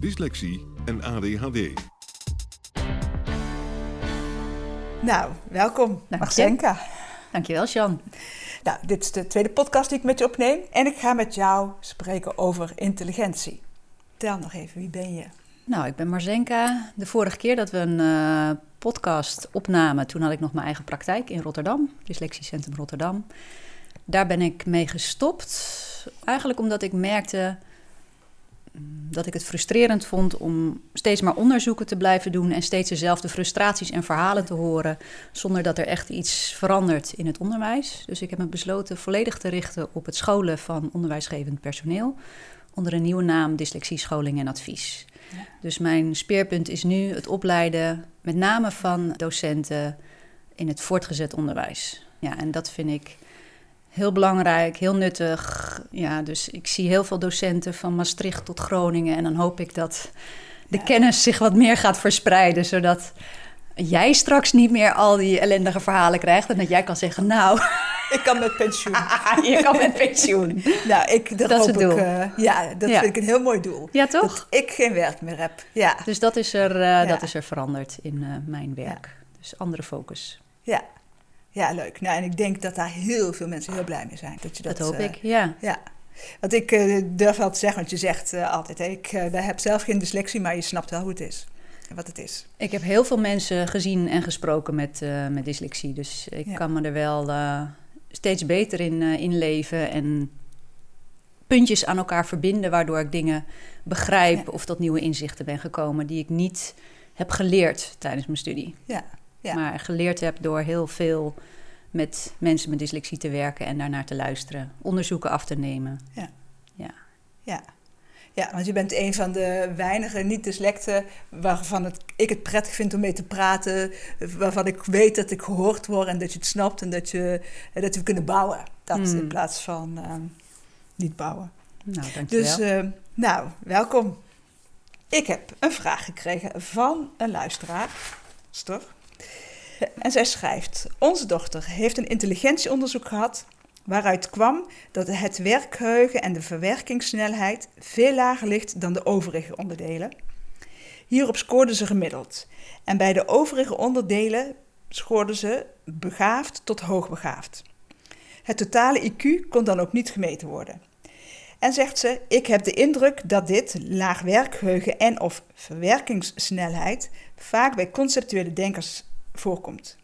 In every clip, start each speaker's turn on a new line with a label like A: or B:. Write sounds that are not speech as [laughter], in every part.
A: dyslexie en ADHD.
B: Nou, welkom,
C: Dank. Dankjewel, Jan.
B: Nou, dit is de tweede podcast die ik met je opneem. En ik ga met jou spreken over intelligentie. Tel nog even, wie ben je?
C: Nou, ik ben Marzenka. De vorige keer dat we een eh, podcast opnamen, toen had ik nog mijn eigen praktijk in Rotterdam, Dyslexiecentrum Rotterdam. Daar ben ik mee gestopt. Eigenlijk omdat ik merkte dat ik het frustrerend vond om steeds maar onderzoeken te blijven doen en steeds dezelfde frustraties en verhalen te horen, zonder dat er echt iets verandert in het onderwijs. Dus ik heb me besloten volledig te richten op het scholen van onderwijsgevend personeel onder een nieuwe naam Dyslexie Scholing en Advies.
B: Ja.
C: Dus mijn speerpunt is nu het opleiden, met name van docenten in het voortgezet onderwijs. Ja, en dat vind ik heel belangrijk, heel nuttig. Ja, dus ik zie heel veel docenten van Maastricht tot Groningen. En dan hoop ik dat de
B: Ja.
C: kennis zich wat meer gaat verspreiden, zodat jij straks niet meer al die ellendige verhalen krijgt. En dat jij kan zeggen, nou, [laughs]
B: Ik kan met pensioen. [laughs]
C: je kan met pensioen.
B: nou, ik, dat,
C: Dat is
B: hoop
C: het doel.
B: ik. eh, ja, dat
C: Ja.
B: vind ik een heel mooi doel.
C: Ja, toch?
B: Dat ik geen werk meer heb. Ja,
C: Dus dat is er, eh,
B: Ja.
C: dat is er veranderd in eh, mijn werk. Dus andere focus.
B: ja. Ja, leuk. Nou, en ik denk dat daar heel veel mensen heel blij mee zijn. Dat, je dat,
C: Dat, hoop
B: eh,
C: ik, ja.
B: Ja, want ik eh, durf wel te zeggen, want je zegt eh, altijd, hè, ik heb zelf geen dyslexie, maar je snapt wel hoe het is. Wat het is.
C: Ik heb heel veel mensen gezien en gesproken met, met dyslexie. Dus ik
B: Ja.
C: kan me er wel steeds beter in inleven. En puntjes aan elkaar verbinden, waardoor ik dingen begrijp
B: Ja.
C: of tot nieuwe inzichten ben gekomen die ik niet heb geleerd tijdens mijn studie.
B: Ja, ja.
C: Maar geleerd heb door heel veel met mensen met dyslexie te werken en daarnaar te luisteren. Onderzoeken af te nemen.
B: Ja. ja, want je bent een van de weinige niet-dyslecten waarvan het, ik het prettig vind om mee te praten. Waarvan ik weet dat ik gehoord word en dat je het snapt en dat, je, eh, dat we kunnen bouwen. Dat
C: Hmm.
B: in plaats van ehm, niet bouwen.
C: Nou, dankjewel.
B: Dus, eh, nou, welkom. Ik heb een vraag gekregen van een luisteraar. Is toch? En zij schrijft: Onze dochter heeft een intelligentieonderzoek gehad. waaruit kwam dat het werkgeheugen en de verwerkingssnelheid veel lager ligt dan de overige onderdelen. Hierop scoorde ze gemiddeld. En bij de overige onderdelen scoorde ze begaafd tot hoogbegaafd. Het totale IQ kon dan ook niet gemeten worden. En zegt ze: Ik heb de indruk dat dit, laag werkgeheugen en of verwerkingssnelheid, vaak bij conceptuele denkers voorkomt.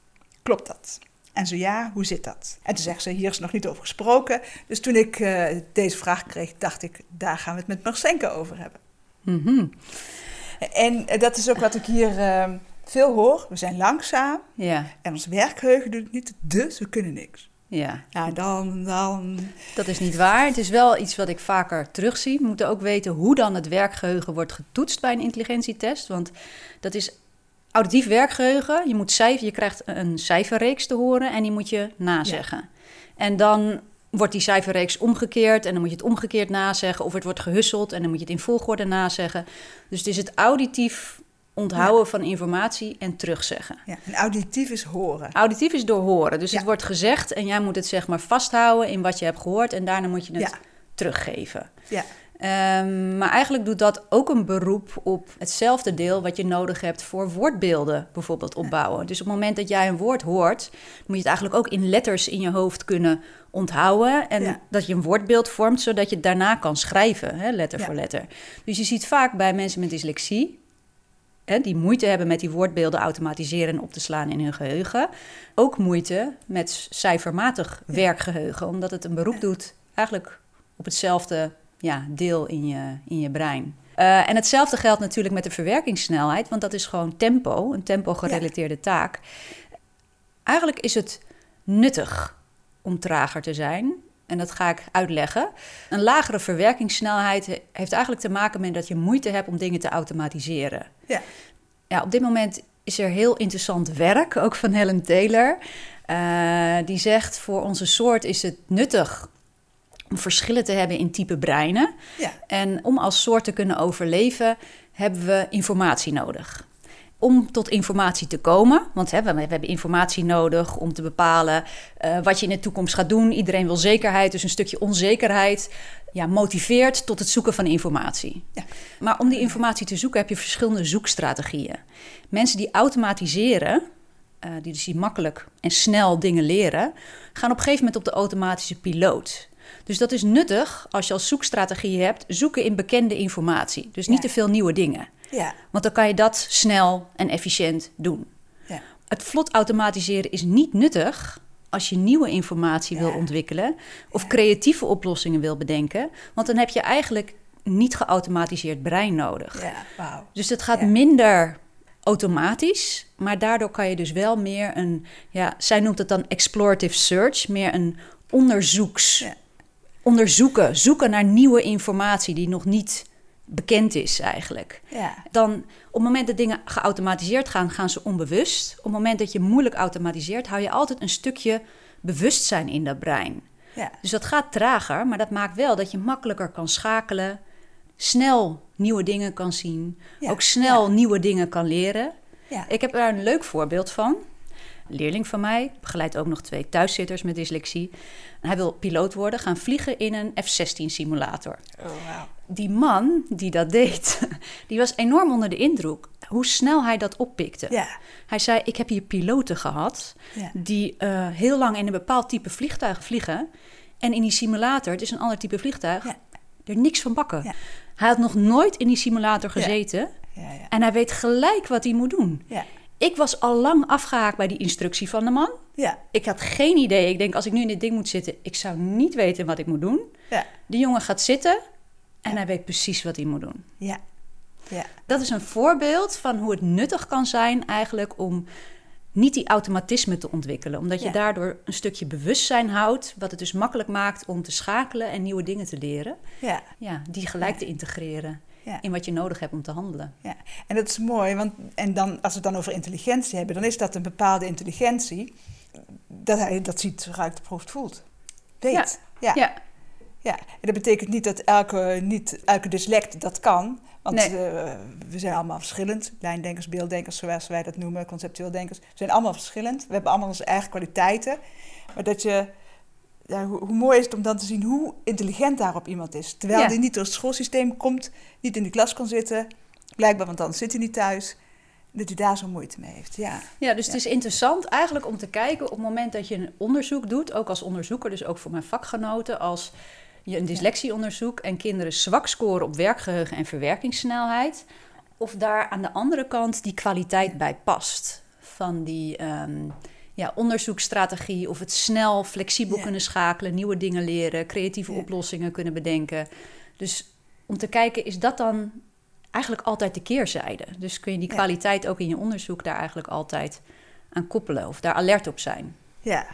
B: Klopt dat? En zo ja, hoe zit dat? En toen zegt ze: Hier is nog niet over gesproken. Dus toen ik eh, deze vraag kreeg, dacht ik: Daar gaan we het met Marcenka over hebben.
C: Mhm.
B: En eh, dat is ook wat ik hier eh, veel hoor. We zijn langzaam
C: Ja,
B: en ons werkgeheugen doet het niet, dus we kunnen niks.
C: ja.
B: Nou, dan, dan
C: Dat is niet waar. Het is wel iets wat ik vaker terugzie. We moeten ook weten hoe dan het werkgeheugen wordt getoetst bij een intelligentietest. Want dat is auditief werkgeheugen. Je, moet cijfer, je krijgt een cijferreeks te horen en die moet je nazeggen. En dan wordt die cijferreeks omgekeerd en dan moet je het omgekeerd nazeggen. Of het wordt gehusseld en dan moet je het in volgorde nazeggen. Dus het is het auditief onthouden van informatie en terugzeggen.
B: ja, en auditief is horen.
C: Auditief is door horen. Dus
B: Ja.
C: het wordt gezegd en jij moet het zeg maar vasthouden in wat je hebt gehoord. En daarna moet je het
B: Ja.
C: teruggeven.
B: Ja,
C: Ehm, maar eigenlijk doet dat ook een beroep op hetzelfde deel wat je nodig hebt voor woordbeelden bijvoorbeeld opbouwen. Dus op het moment dat jij een woord hoort, moet je het eigenlijk ook in letters in je hoofd kunnen onthouden. En
B: Ja.
C: dat je een woordbeeld vormt, zodat je het daarna kan schrijven, hè, letter
B: Ja.
C: voor letter. Dus je ziet vaak bij mensen met dyslexie hè, die moeite hebben met die woordbeelden automatiseren en op te slaan in hun geheugen, ook moeite met cijfermatig werkgeheugen, omdat het een beroep doet eigenlijk op hetzelfde ja, deel in je, in je brein. Uh, en hetzelfde geldt natuurlijk met de verwerkingssnelheid, want dat is gewoon tempo, een tempo-gerelateerde taak. Eigenlijk is het nuttig om trager te zijn. En dat ga ik uitleggen. Een lagere verwerkingssnelheid heeft eigenlijk te maken met dat je moeite hebt om dingen te automatiseren.
B: Ja.
C: Ja, op dit moment is er heel interessant werk, ook van Helen Taylor. Uh, die zegt: voor onze soort is het nuttig om verschillen te hebben in type breinen.
B: Ja.
C: En om als soort te kunnen overleven, hebben we informatie nodig. Om tot informatie te komen, want hè, we, we, hebben informatie nodig om te bepalen uh, wat je in de toekomst gaat doen. Iedereen wil zekerheid, dus een stukje onzekerheid ja, motiveert tot het zoeken van informatie.
B: Ja.
C: Maar om die informatie te zoeken heb je verschillende zoekstrategieën. Mensen die automatiseren, uh, die dus die makkelijk en snel dingen leren, gaan op een gegeven moment op de automatische piloot. Dus dat is nuttig als je als zoekstrategie hebt, zoeken in bekende informatie. Dus niet
B: Ja.
C: te veel nieuwe dingen.
B: Ja.
C: Want dan kan je dat snel en efficiënt doen.
B: Ja.
C: Het vlot automatiseren is niet nuttig als je nieuwe informatie wil ontwikkelen of creatieve oplossingen wil bedenken. Want dan heb je eigenlijk niet geautomatiseerd brein nodig.
B: Ja, wauw.
C: Dus het gaat minder automatisch, maar daardoor kan je dus wel meer een, ja, zij noemt het dan explorative search, meer een onderzoeks,
B: Ja.
C: Onderzoeken, zoeken naar nieuwe informatie die nog niet bekend is eigenlijk.
B: Ja.
C: Dan op het moment dat dingen geautomatiseerd gaan, gaan ze onbewust. Op het moment dat je moeilijk automatiseert, hou je altijd een stukje bewustzijn in dat brein.
B: Ja.
C: Dus dat gaat trager, maar dat maakt wel dat je makkelijker kan schakelen, snel nieuwe dingen kan zien,
B: Ja,
C: ook snel nieuwe dingen kan leren.
B: Ja.
C: Ik heb daar een leuk voorbeeld van. Leerling van mij begeleidt ook nog twee thuiszitters met dyslexie. En hij wil piloot worden, gaan vliegen in een F-16 simulator.
B: Oh.
C: Die man die dat deed, [laughs] die was enorm onder de indruk hoe snel hij dat oppikte.
B: Ja.
C: Hij zei: Ik heb hier piloten gehad die eh, heel lang in een bepaald type vliegtuig vliegen. En in die simulator, het is een ander type vliegtuig,
B: Ja.
C: er niks van bakken.
B: Ja.
C: Hij had nog nooit in die simulator gezeten
B: Ja, ja.
C: en hij weet gelijk wat hij moet doen.
B: Ja.
C: Ik was al lang afgehaakt bij die instructie van de man.
B: Ja.
C: Ik had geen idee. Ik denk, als ik nu in dit ding moet zitten, ik zou niet weten wat ik moet doen.
B: Ja.
C: Die jongen gaat zitten en hij weet precies wat hij moet doen.
B: Ja. Ja.
C: Dat is een voorbeeld van hoe het nuttig kan zijn eigenlijk om niet die automatisme te ontwikkelen. Omdat je
B: Ja.
C: daardoor een stukje bewustzijn houdt, wat het dus makkelijk maakt om te schakelen en nieuwe dingen te leren.
B: Ja.
C: Ja, die gelijk te integreren
B: Ja.
C: in wat je nodig hebt om te handelen.
B: Ja, en dat is mooi, want en dan, als we het dan over intelligentie hebben, dan is dat een bepaalde intelligentie dat hij dat ziet, ruikt, proeft, voelt. Weet. Ja. Ja.
C: Ja,
B: En dat betekent niet dat elke, niet elke dyslect dat kan, want
C: Nee.
B: eh, we zijn allemaal verschillend. Lijndenkers, beelddenkers, zoals wij dat noemen, conceptueel denkers. We zijn allemaal verschillend. We hebben allemaal onze eigen kwaliteiten. Maar dat je, ja, hoe, hoe mooi is het om dan te zien hoe intelligent daarop iemand is. Terwijl
C: Ja.
B: hij niet door het schoolsysteem komt, niet in de klas kan zitten. Blijkbaar, want dan zit hij niet thuis. Dat hij daar zo moeite mee heeft. Ja,
C: Ja, dus het is interessant eigenlijk om te kijken op het moment dat je een onderzoek doet, ook als onderzoeker, dus ook voor mijn vakgenoten, als je een dyslexieonderzoek en kinderen zwak scoren op werkgeheugen en verwerkingssnelheid, of daar aan de andere kant die kwaliteit bij past van die ehm, ja, onderzoeksstrategie, of het snel, flexibel
B: Ja.
C: kunnen schakelen, nieuwe dingen leren, creatieve
B: Ja.
C: oplossingen kunnen bedenken. Dus om te kijken, is dat dan eigenlijk altijd de keerzijde? Dus kun je die kwaliteit ook in je onderzoek daar eigenlijk altijd aan koppelen of daar alert op zijn.
B: ja,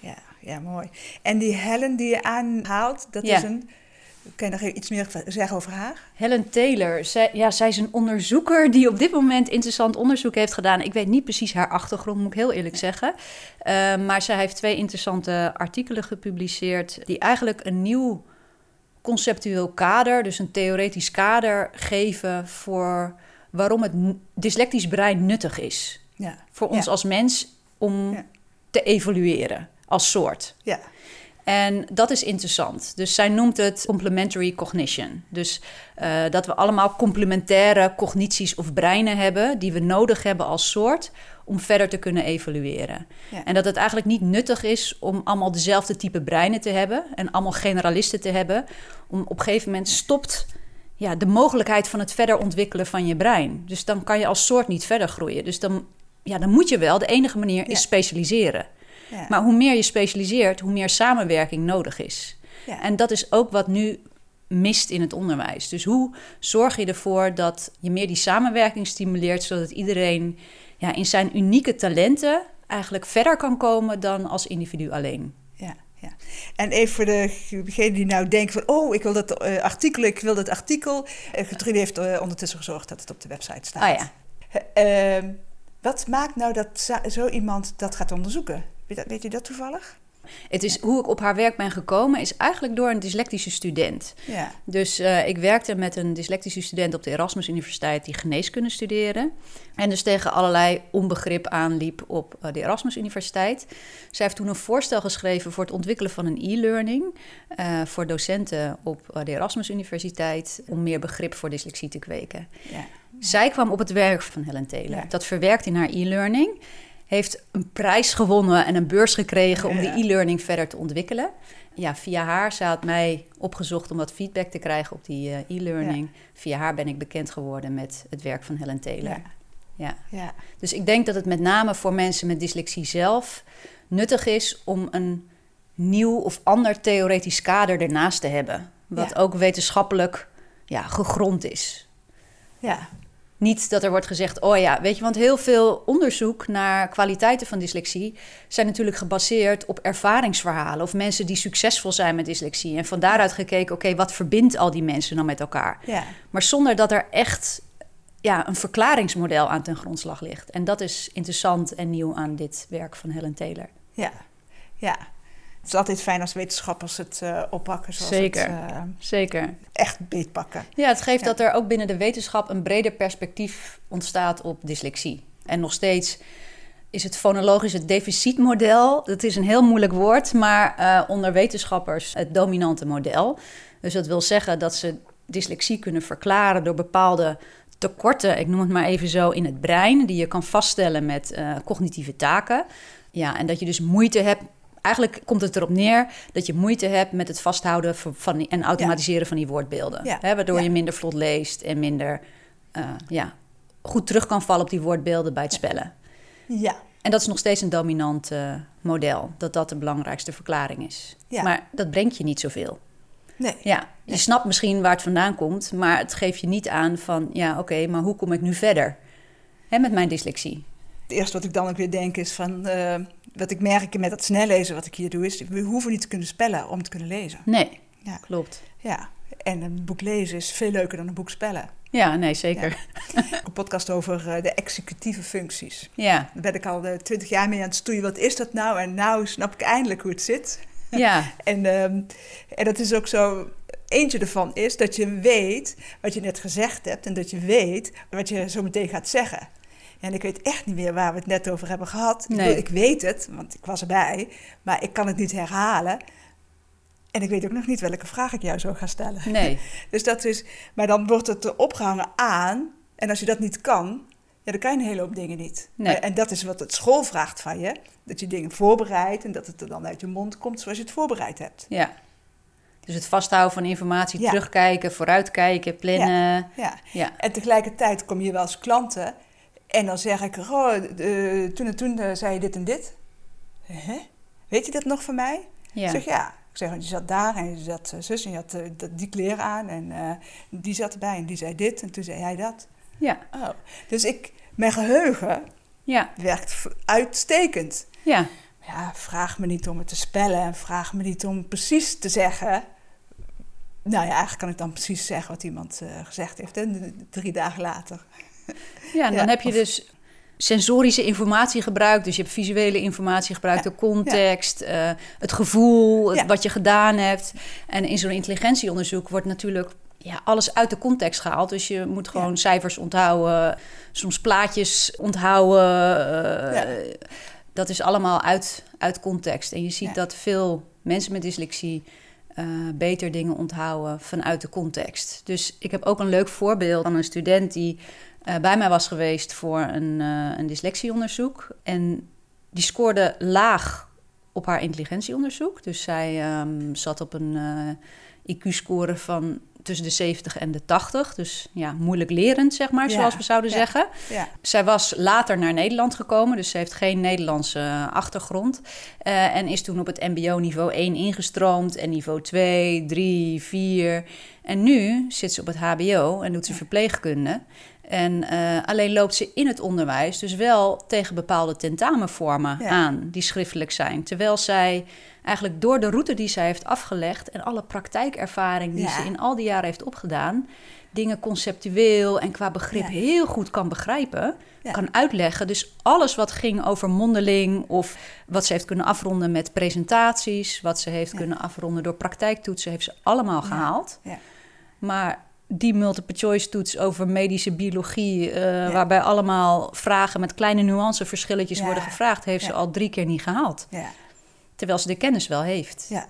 B: ja, ja mooi. En die Helen die je aanhaalt, dat is een... Kan je nog iets meer zeggen over haar?
C: Helen Taylor, zij, ja, zij is een onderzoeker die op dit moment interessant onderzoek heeft gedaan. Ik weet niet precies haar achtergrond, moet ik heel eerlijk zeggen. Uh, maar zij heeft twee interessante artikelen gepubliceerd die eigenlijk een nieuw conceptueel kader, dus een theoretisch kader, geven voor waarom het dyslectisch brein nuttig is.
B: Ja,
C: Voor ons
B: Ja.
C: als mens om
B: Ja.
C: te evolueren als soort.
B: ja,
C: En dat is interessant. Dus zij noemt het complementary cognition. Dus eh, dat we allemaal complementaire cognities of breinen hebben die we nodig hebben als soort om verder te kunnen evolueren.
B: Ja.
C: En dat het eigenlijk niet nuttig is om allemaal dezelfde type breinen te hebben en allemaal generalisten te hebben. Om op een gegeven moment stopt ja, de mogelijkheid van het verder ontwikkelen van je brein. Dus dan kan je als soort niet verder groeien. Dus dan, ja, dan moet je wel. De enige manier is specialiseren.
B: Ja.
C: Maar hoe meer je specialiseert, hoe meer samenwerking nodig is.
B: Ja.
C: En dat is ook wat nu mist in het onderwijs. Dus hoe zorg je ervoor dat je meer die samenwerking stimuleert, zodat iedereen ja, in zijn unieke talenten eigenlijk verder kan komen dan als individu alleen?
B: Ja, ja. En even voor degene die nou denken van... oh, ik wil dat eh, artikel, ik wil dat artikel. Uh, Gertrude heeft eh, ondertussen gezorgd dat het op de website staat.
C: Ah ja.
B: Eh, ehm, wat maakt nou dat zo iemand dat gaat onderzoeken? Weet, weet je dat toevallig?
C: Het is hoe ik op haar werk ben gekomen, is eigenlijk door een dyslectische student.
B: Ja.
C: Dus eh, ik werkte met een dyslectische student op de Erasmus Universiteit die geneeskunde studeerde. En dus tegen allerlei onbegrip aanliep op eh, de Erasmus Universiteit. Zij heeft toen een voorstel geschreven voor het ontwikkelen van een e-learning eh, voor docenten op de Erasmus Universiteit om meer begrip voor dyslexie te kweken.
B: ja.
C: Zij kwam op het werk van Helen Taylor.
B: Ja.
C: Dat verwerkt in haar e-learning. Heeft een prijs gewonnen en een beurs gekregen om die e-learning verder te ontwikkelen. Ja, via haar, ze had mij opgezocht om wat feedback te krijgen op die eh, e-learning. Via haar ben ik bekend geworden met het werk van Helen Taylor.
B: Ja.
C: Ja.
B: ja.
C: Dus ik denk dat het met name voor mensen met dyslexie zelf nuttig is om een nieuw of ander theoretisch kader ernaast te hebben. Wat ook wetenschappelijk ja, gegrond is.
B: ja.
C: Niet dat er wordt gezegd, oh ja, weet je, want heel veel onderzoek naar kwaliteiten van dyslexie zijn natuurlijk gebaseerd op ervaringsverhalen of mensen die succesvol zijn met dyslexie. En van daaruit gekeken, oké, wat verbindt al die mensen dan met elkaar?
B: ja.
C: Maar zonder dat er echt ja, een verklaringsmodel aan ten grondslag ligt. En dat is interessant en nieuw aan dit werk van Helen Taylor.
B: Ja, ja. Het is altijd fijn als wetenschappers het eh, oppakken zoals
C: Zeker.
B: het eh,
C: Zeker.
B: echt beetpakken.
C: Ja, het geeft
B: Ja.
C: dat er ook binnen de wetenschap een breder perspectief ontstaat op dyslexie. En nog steeds is het fonologisch het deficitmodel. Dat is een heel moeilijk woord, maar eh, onder wetenschappers het dominante model. Dus dat wil zeggen dat ze dyslexie kunnen verklaren door bepaalde tekorten, ik noem het maar even zo, in het brein, die je kan vaststellen met cognitieve taken. Ja, en dat je dus moeite hebt. Eigenlijk komt het erop neer dat je moeite hebt met het vasthouden van, die- en automatiseren van die woordbeelden.
B: Ja.
C: Hè, waardoor
B: Ja.
C: je minder vlot leest en minder eh, ja, goed terug kan vallen op die woordbeelden bij het spellen.
B: Ja,
C: En dat is nog steeds een dominant eh, model, dat dat de belangrijkste verklaring is. Maar dat brengt je niet zoveel.
B: nee.
C: Ja, je
B: Nee.
C: snapt misschien waar het vandaan komt, maar het geeft je niet aan van, ja, oké, maar hoe kom ik nu verder? Hè, met mijn dyslexie.
B: Het eerste wat ik dan ook weer denk is van... eh, wat ik merk met dat snellezen wat ik hier doe... is we hoeven niet te kunnen spellen om te kunnen lezen.
C: Nee,
B: Ja.
C: klopt.
B: Ja, en een boek lezen is veel leuker dan een boek spellen.
C: Ja, nee, zeker. [laughs]
B: Een podcast over eh, de executieve functies.
C: Ja,
B: Daar ben ik al twintig jaar mee aan het stoeien. Wat is dat nou? En nou snap ik eindelijk hoe het zit. [laughs]
C: ja,
B: En, ehm, en dat is ook zo. Eentje ervan is dat je weet wat je net gezegd hebt en dat je weet wat je zo meteen gaat zeggen. En ik weet echt niet meer waar we het net over hebben gehad. Ik,
C: Nee.
B: bedoel, ik weet het, want ik was erbij, maar ik kan het niet herhalen. En ik weet ook nog niet welke vraag ik jou zou gaan stellen.
C: nee. [laughs]
B: Dus dat is, maar dan wordt het er opgehangen aan. En als je dat niet kan, ja, dan kan je een hele hoop dingen niet.
C: Nee.
B: En dat is wat het school vraagt van je. Dat je dingen voorbereidt en dat het er dan uit je mond komt zoals je het voorbereid hebt.
C: Ja. Dus het vasthouden van informatie,
B: Ja.
C: terugkijken, vooruitkijken, plannen.
B: Ja.
C: Ja.
B: En tegelijkertijd kom je wel als klanten en dan zeg ik, oh, toen en toen eh, zei je dit en dit. Hè? Weet je dat nog van mij?
C: Ja.
B: Ik zeg ja. Ik zeg, want je zat daar en je zat eh, zus en je had die kleren aan en die zat erbij en die zei dit en toen zei hij dat.
C: Ja.
B: Oh. Dus ik, mijn geheugen
C: Ja.
B: werkt uitstekend.
C: Ja.
B: Ja, vraag me niet om het te spellen en vraag me niet om precies te zeggen. Nou ja, eigenlijk kan ik dan precies zeggen wat iemand gezegd heeft, d- drie dagen later. [laughs]
C: Ja, en dan
B: Ja,
C: heb je
B: of-
C: dus sensorische informatie gebruikt. Dus je hebt visuele informatie gebruikt,
B: Ja,
C: de context, eh, het gevoel, het-
B: Ja.
C: wat je gedaan hebt. En in zo'n intelligentieonderzoek wordt natuurlijk ja, alles uit de context gehaald. Dus je moet gewoon cijfers onthouden, soms plaatjes onthouden. eh. Dat is allemaal uit, uit context. En je ziet dat veel mensen met dyslexie eh, beter dingen onthouden vanuit de context. Dus ik heb ook een leuk voorbeeld van een student die eh, bij mij was geweest voor een, eh, een dyslexieonderzoek. En die scoorde laag op haar intelligentieonderzoek. Dus zij ehm, zat op een eh, IQ-score van tussen de 70 en de 80. Dus ja, moeilijk lerend, zeg maar,
B: Ja,
C: zoals we zouden
B: ja.
C: zeggen.
B: Ja.
C: Zij was later naar Nederland gekomen, dus ze heeft geen Nederlandse achtergrond. En is toen op het MBO niveau 1 ingestroomd en niveau 2, 3, 4. En nu zit ze op het HBO en doet ze verpleegkunde. En eh, alleen loopt ze in het onderwijs dus wel tegen bepaalde tentamenvormen
B: Ja.
C: aan die schriftelijk zijn. Terwijl zij eigenlijk door de route die zij heeft afgelegd en alle praktijkervaring die
B: Ja.
C: ze in al die jaren heeft opgedaan, dingen conceptueel en qua begrip
B: Ja.
C: heel goed kan begrijpen,
B: Ja.
C: kan uitleggen. Dus alles wat ging over mondeling of wat ze heeft kunnen afronden met presentaties, wat ze heeft
B: Ja.
C: kunnen afronden door praktijktoetsen, heeft ze allemaal gehaald.
B: Ja.
C: Maar die multiple choice toets over medische biologie, eh, waarbij allemaal vragen met kleine nuanceverschilletjes
B: Ja.
C: worden gevraagd, heeft ze al drie keer niet gehaald.
B: Ja.
C: Terwijl ze de kennis wel heeft.
B: Ja.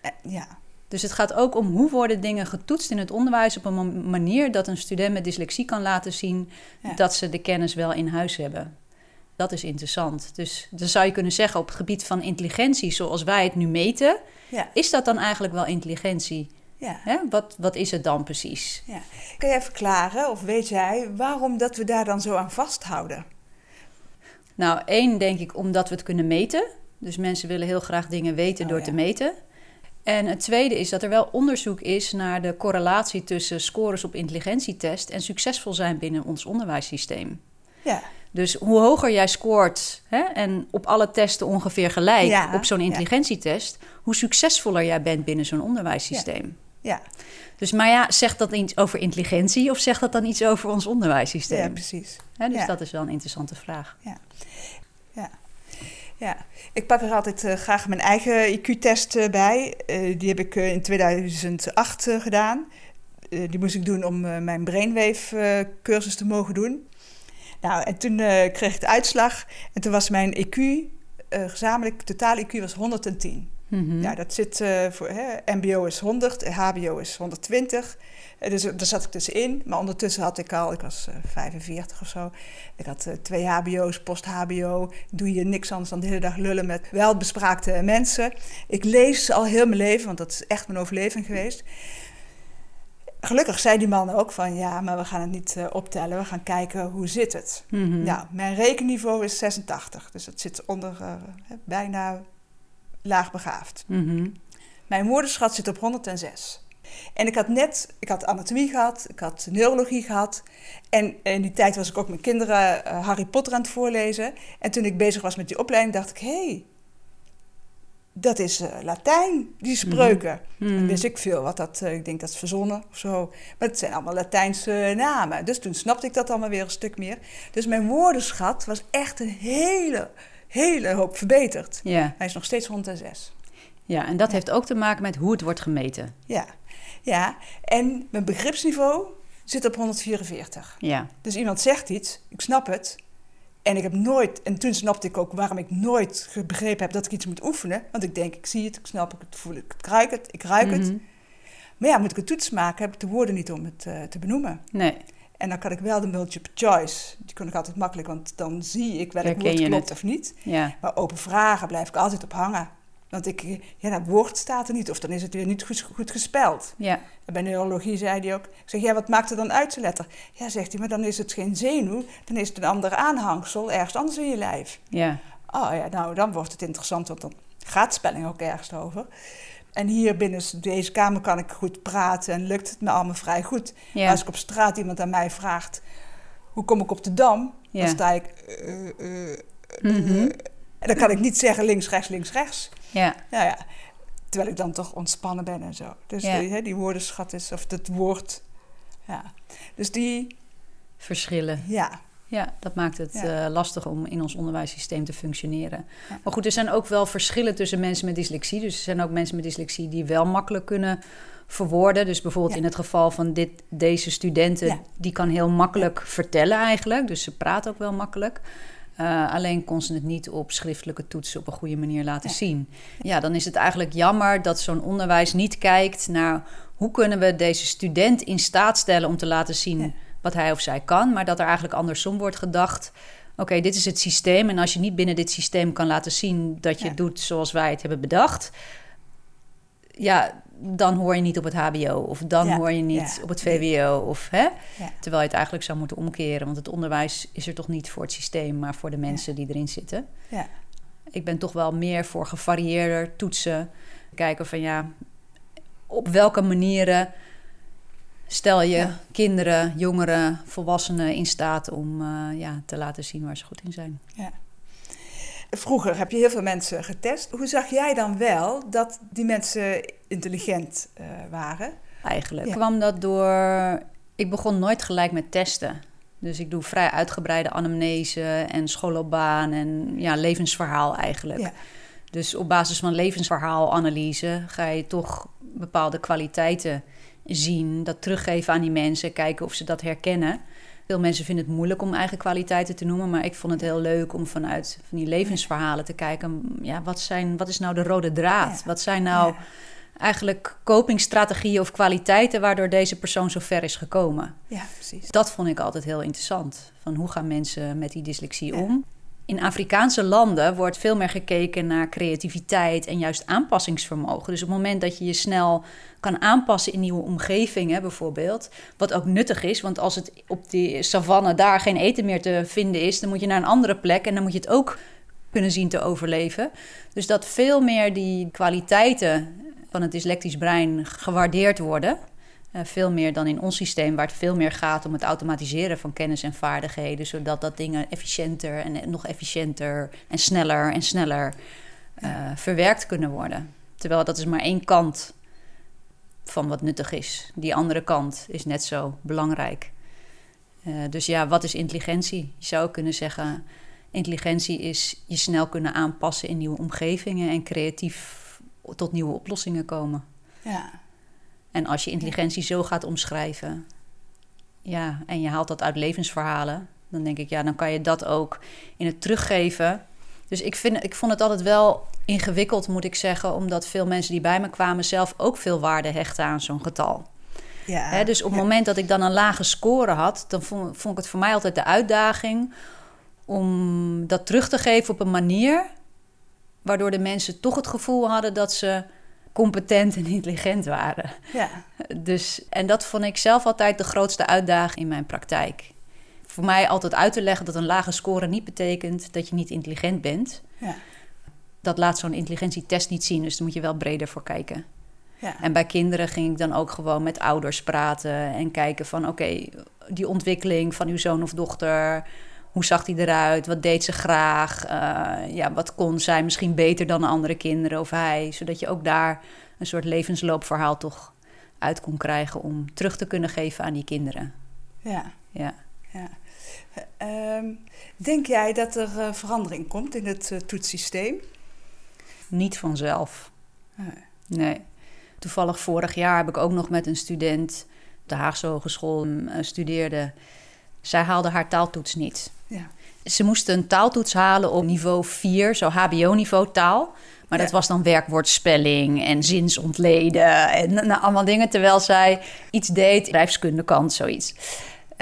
B: Eh, ja.
C: Dus het gaat ook om hoe worden dingen getoetst in het onderwijs op een ma- manier dat een student met dyslexie kan laten zien dat ze de kennis wel in huis hebben. Dat is interessant. Dus dan zou je kunnen zeggen op het gebied van intelligentie, zoals wij het nu meten, is dat dan eigenlijk wel intelligentie?
B: Ja.
C: Hè? Wat, wat is het dan precies?
B: ja. Kun jij verklaren, of weet jij, waarom dat we daar dan zo aan vasthouden?
C: Nou, één denk ik omdat we het kunnen meten. Dus mensen willen heel graag dingen weten
B: Oh,
C: door
B: ja.
C: te meten. En het tweede is dat er wel onderzoek is naar de correlatie tussen scores op intelligentietest en succesvol zijn binnen ons onderwijssysteem.
B: Ja.
C: Dus hoe hoger jij scoort hè, en op alle testen ongeveer gelijk
B: Ja,
C: op zo'n
B: ja.
C: intelligentietest, hoe succesvoller jij bent binnen zo'n onderwijssysteem.
B: Ja.
C: Dus, maar ja, zegt dat iets over intelligentie of zegt dat dan iets over ons onderwijssysteem?
B: ja, precies.
C: Dus
B: Ja.
C: dat is wel een interessante vraag.
B: Ja. Ja, ik pak er altijd eh, graag mijn eigen IQ-test eh, bij. Eh, die heb ik in 2008 eh, gedaan. Die moest ik doen om mijn brainwave-cursus te mogen doen. Nou, en toen kreeg ik de uitslag. En toen was mijn IQ, gezamenlijk totale IQ, was 110.
C: Mhm.
B: Ja, dat zit voor hè, MBO is 100, HBO is 120. Eh, Dus eh, daar zat ik tussenin. Maar ondertussen had ik al, ik was eh, 45 of zo. Ik had eh, twee HBO's, post-HBO. Doe je niks anders dan de hele dag lullen met welbespraakte mensen. Ik lees al heel mijn leven, want dat is echt mijn overleving geweest. Gelukkig zei die man ook van ja, maar we gaan het niet eh, optellen. We gaan kijken hoe zit het.
C: Mhm.
B: Nou, mijn rekenniveau is 86. Dus dat zit onder eh, bijna laagbegaafd.
C: Mhm.
B: Mijn woordenschat zit op 106. En ik had net, ik had anatomie gehad, ik had neurologie gehad. En in die tijd was ik ook mijn kinderen eh, Harry Potter aan het voorlezen. En toen ik bezig was met die opleiding, dacht ik, hé, hey, dat is eh, Latijn, die spreuken.
C: Mhm.
B: En wist ik veel wat dat, eh, ik denk dat is verzonnen of zo. Maar het zijn allemaal Latijnse namen. Dus toen snapte ik dat allemaal weer een stuk meer. Dus mijn woordenschat was echt een hele, hele hoop verbeterd.
C: Ja.
B: Hij is nog steeds 106.
C: ja, en dat heeft ook te maken met hoe het wordt gemeten.
B: Ja, ja. En mijn begripsniveau zit op 144.
C: Ja,
B: Dus iemand zegt iets, ik snap het. En ik heb nooit, en toen snapte ik ook waarom ik nooit begrepen heb dat ik iets moet oefenen. Want ik denk, ik zie het, ik snap het, ik voel het, ik ruik het, ik ruik het.
C: Mhm.
B: Maar ja, moet ik een toets maken, heb ik de woorden niet om het eh, te benoemen.
C: Nee,
B: En dan kan ik wel de multiple choice. Die kon ik altijd makkelijk, want dan zie ik welk
C: Herken
B: woord klopt
C: het.
B: of niet.
C: ja.
B: Maar open vragen blijf ik altijd op hangen. Want ik, ja, dat woord staat er niet, of dan is het weer niet goed, goed gespeld.
C: Ja,
B: En bij neurologie zei hij ook, ik zeg, ja, wat maakt er dan uit, zijn letter? Ja, zegt hij, maar dan is het geen zenuw, dan is het een ander aanhangsel ergens anders in je lijf.
C: ja.
B: Oh ja, nou, dan wordt het interessant, want dan gaat spelling ook ergens over. En hier binnen deze kamer kan ik goed praten en lukt het me allemaal vrij goed. Maar als ik op straat iemand aan mij vraagt, hoe kom ik op de Dam?
C: Ja.
B: Dan sta ik, eh, eh, eh,
C: Mhm.
B: en dan kan ik niet zeggen links, rechts, links, rechts.
C: ja.
B: Nou ja, terwijl ik dan toch ontspannen ben en zo. Dus
C: Ja.
B: die, die woordenschat is, of dat woord, ja. Dus die,
C: Verschillen.
B: ja,
C: Ja, dat maakt het
B: Ja.
C: eh, lastig om in ons onderwijssysteem te functioneren.
B: Ja.
C: Maar goed, er zijn ook wel verschillen tussen mensen met dyslexie. Dus er zijn ook mensen met dyslexie die wel makkelijk kunnen verwoorden. Dus bijvoorbeeld
B: Ja.
C: in het geval van dit, deze studenten, die kan heel makkelijk vertellen eigenlijk. Dus ze praat ook wel makkelijk. Eh, alleen kon ze het niet op schriftelijke toetsen op een goede manier laten zien. Ja, dan is het eigenlijk jammer dat zo'n onderwijs niet kijkt naar hoe kunnen we deze student in staat stellen om te laten zien. Wat hij of zij kan, maar dat er eigenlijk andersom wordt gedacht. Oké, dit is het systeem. En als je niet binnen dit systeem kan laten zien dat je
B: Ja.
C: doet zoals wij het hebben bedacht, ja, dan hoor je niet op het HBO of dan
B: Ja,
C: hoor je niet
B: ja.
C: op het VWO. Of, hè?
B: Ja.
C: Terwijl je het eigenlijk zou moeten omkeren, want het onderwijs is er toch niet voor het systeem, maar voor de mensen die erin zitten.
B: Ja.
C: Ik ben toch wel meer voor gevarieerder toetsen. Kijken van ja, op welke manieren stel je
B: Ja.
C: kinderen, jongeren, volwassenen in staat om eh, ja, te laten zien waar ze goed in zijn.
B: Vroeger heb je heel veel mensen getest. Hoe zag jij dan wel dat die mensen intelligent eh, waren?
C: Eigenlijk
B: Ja.
C: kwam dat door. Ik begon nooit gelijk met testen. Dus ik doe vrij uitgebreide anamnese en schoolloopbaan en ja, levensverhaal eigenlijk.
B: Ja.
C: Dus op basis van levensverhaalanalyse ga je toch bepaalde kwaliteiten zien, dat teruggeven aan die mensen, kijken of ze dat herkennen. Veel mensen vinden het moeilijk om eigen kwaliteiten te noemen, maar ik vond het heel leuk om vanuit van die levensverhalen te kijken. Ja, wat, zijn, wat is nou de rode draad?
B: Ja.
C: Wat zijn nou
B: Ja.
C: eigenlijk copingstrategieën of kwaliteiten waardoor deze persoon zo ver is gekomen?
B: Ja, precies.
C: Dat vond ik altijd heel interessant. Van hoe gaan mensen met die dyslexie
B: Ja.
C: om? In Afrikaanse landen wordt veel meer gekeken naar creativiteit en juist aanpassingsvermogen. Dus op het moment dat je je snel kan aanpassen in nieuwe omgevingen, bijvoorbeeld, wat ook nuttig is, want als het op die savanne daar geen eten meer te vinden is, dan moet je naar een andere plek en dan moet je het ook kunnen zien te overleven. Dus dat veel meer die kwaliteiten van het dyslectisch brein gewaardeerd worden. Eh, veel meer dan in ons systeem, waar het veel meer gaat om het automatiseren van kennis en vaardigheden, zodat dat dingen efficiënter en nog efficiënter en sneller en sneller eh, verwerkt kunnen worden. Terwijl dat is maar één kant van wat nuttig is. Die andere kant is net zo belangrijk. Eh, dus ja, wat is intelligentie? Je zou kunnen zeggen, intelligentie is je snel kunnen aanpassen in nieuwe omgevingen en creatief tot nieuwe oplossingen komen.
B: Ja,
C: En als je intelligentie zo gaat omschrijven, ja, en je haalt dat uit levensverhalen, dan denk ik, ja, dan kan je dat ook in het teruggeven. Dus ik, vind, ik vond het altijd wel ingewikkeld, moet ik zeggen, omdat veel mensen die bij me kwamen zelf ook veel waarde hechten aan zo'n getal.
B: ja.
C: Dus op het moment dat ik dan een lage score had, dan vond, vond ik het voor mij altijd de uitdaging om dat terug te geven op een manier waardoor de mensen toch het gevoel hadden dat ze competent en intelligent waren.
B: ja. [laughs]
C: Dus, en dat vond ik zelf altijd de grootste uitdaging in mijn praktijk. Voor mij altijd uit te leggen dat een lage score niet betekent dat je niet intelligent bent.
B: Ja.
C: Dat laat zo'n intelligentietest niet zien, dus daar moet je wel breder voor kijken.
B: Ja.
C: En bij kinderen ging ik dan ook gewoon met ouders praten en kijken van oké, die ontwikkeling van uw zoon of dochter, hoe zag die eruit? Wat deed ze graag? Eh, ja, wat kon zij misschien beter dan de andere kinderen of hij? Zodat je ook daar een soort levensloopverhaal toch uit kon krijgen om terug te kunnen geven aan die kinderen.
B: ja.
C: Ja.
B: ja. Ehm, denk jij dat er eh, verandering komt in het eh, toetssysteem?
C: Niet vanzelf.
B: Nee.
C: Toevallig vorig jaar heb ik ook nog met een student op de Haagse Hogeschool eh, studeerde. Zij haalde haar taaltoets niet.
B: Ja.
C: Ze moesten een taaltoets halen op niveau 4, zo HBO-niveau taal. Maar dat was dan werkwoordspelling en zinsontleden en nou, allemaal dingen. Terwijl zij iets deed, bedrijfskundekant, zoiets.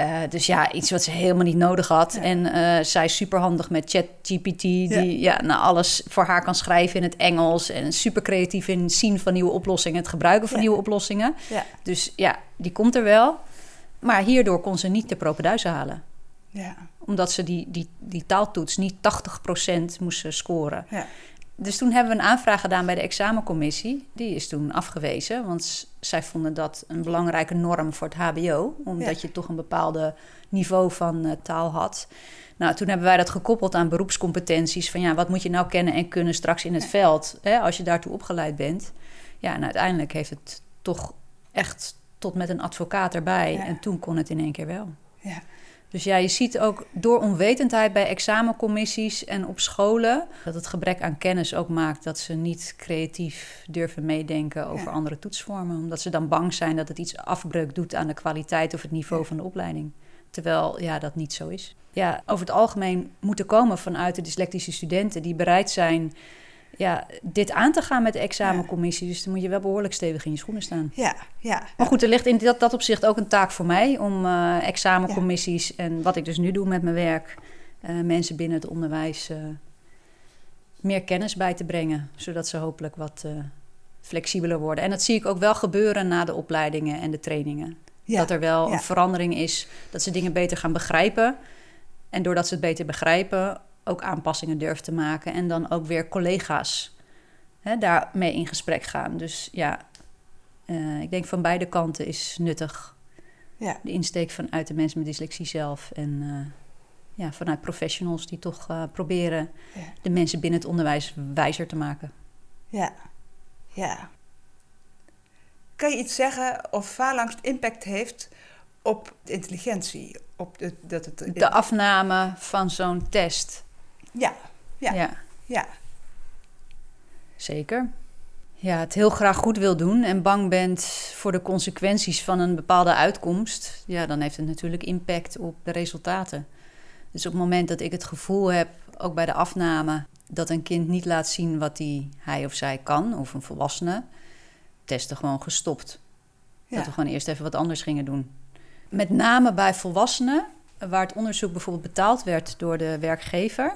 C: Eh, dus ja, iets wat ze helemaal niet nodig had.
B: Ja.
C: En eh, zij is superhandig met ChatGPT, die ja. nou, alles voor haar kan schrijven in het Engels. En super creatief in het zien van nieuwe oplossingen, het gebruiken van
B: Ja.
C: nieuwe oplossingen.
B: Ja.
C: Dus ja, die komt er wel. Maar hierdoor kon ze niet de propenduizen halen
B: Ja.
C: omdat ze die, die, die taaltoets niet 80% moesten scoren.
B: Ja.
C: Dus toen hebben we een aanvraag gedaan bij de examencommissie. Die is toen afgewezen, want zij vonden dat een belangrijke norm voor het HBO, omdat
B: Ja.
C: je toch een bepaalde niveau van eh, taal had. Nou, toen hebben wij dat gekoppeld aan beroepscompetenties. Van ja, wat moet je nou kennen en kunnen straks in het
B: Ja.
C: veld, hè, als je daartoe opgeleid bent. Ja, en uiteindelijk heeft het toch echt tot met een advocaat erbij.
B: Ja.
C: En toen kon het in één keer wel.
B: Ja.
C: Dus ja, je ziet ook door onwetendheid bij examencommissies en op scholen dat het gebrek aan kennis ook maakt dat ze niet creatief durven meedenken over
B: Ja.
C: andere toetsvormen. Omdat ze dan bang zijn dat het iets afbreuk doet aan de kwaliteit of het niveau
B: Ja.
C: van de opleiding. Terwijl ja, dat niet zo is. Ja, over het algemeen moeten komen vanuit de dyslectische studenten die bereid zijn ja, dit aan te gaan met de examencommissie. Dus dan moet je wel behoorlijk stevig in je schoenen staan.
B: Ja. Ja.
C: Maar goed, er ligt in dat, dat opzicht ook een taak voor mij om eh, examencommissies en wat ik dus nu doe met mijn werk, eh, mensen binnen het onderwijs eh, meer kennis bij te brengen, zodat ze hopelijk wat flexibeler worden. En dat zie ik ook wel gebeuren na de opleidingen en de trainingen.
B: Ja,
C: Dat er wel
B: ja.
C: een verandering is, dat ze dingen beter gaan begrijpen. En doordat ze het beter begrijpen, ook aanpassingen durven te maken. En dan ook weer collega's hè, daarmee in gesprek gaan. Dus ja, eh, ik denk van beide kanten is nuttig.
B: Ja.
C: De insteek vanuit de mensen met dyslexie zelf en eh, ja, vanuit professionals die toch eh, proberen
B: Ja.
C: de mensen binnen het onderwijs wijzer te maken.
B: Ja, ja. Kan je iets zeggen of phalanx impact heeft op de intelligentie? Op de, dat het,
C: De afname van zo'n test.
B: Ja, Ja.
C: ja.
B: ja,
C: Zeker. Ja, het heel graag goed wil doen en bang bent voor de consequenties van een bepaalde uitkomst, ja, dan heeft het natuurlijk impact op de resultaten. Dus op het moment dat ik het gevoel heb, ook bij de afname, dat een kind niet laat zien wat hij, hij of zij kan, of een volwassene, testen gewoon gestopt.
B: ja.
C: Dat we gewoon eerst even wat anders gingen doen. Met name bij volwassenen, waar het onderzoek bijvoorbeeld betaald werd door de werkgever,